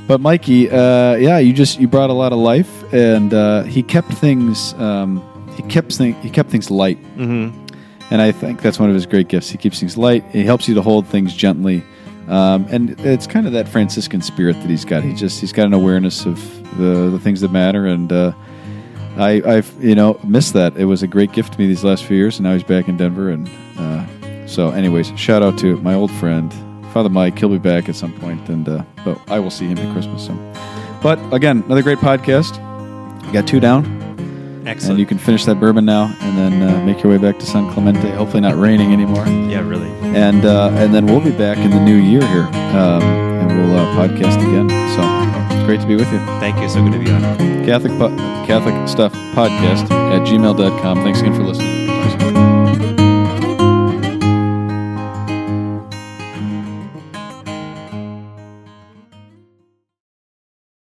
but Mikey, uh, yeah, you just you brought a lot of life, and uh, he kept things. Um, he kept thing, he kept things light, Mm-hmm. and I think that's one of his great gifts. He keeps things light. He helps you to hold things gently, um, and it's kind of that Franciscan spirit that he's got. He just he's got an awareness of the the things that matter, and uh, I I've you know missed that. It was a great gift to me these last few years, and now he's back in Denver, and uh, so anyways, shout out to my old friend Father Mike. He'll be back at some point, and uh, but I will see him at Christmas. So, but again, another great podcast. We got two down. Excellent. And you can finish that bourbon now, and then uh, make your way back to San Clemente. Hopefully, not raining anymore. yeah, really. And uh, and then we'll be back in the new year here, um, and we'll uh, podcast again. So it's great to be with you. Thank you. So good to be on. Catholic po- Catholic Stuff Podcast at gmail.com. Thanks again for listening.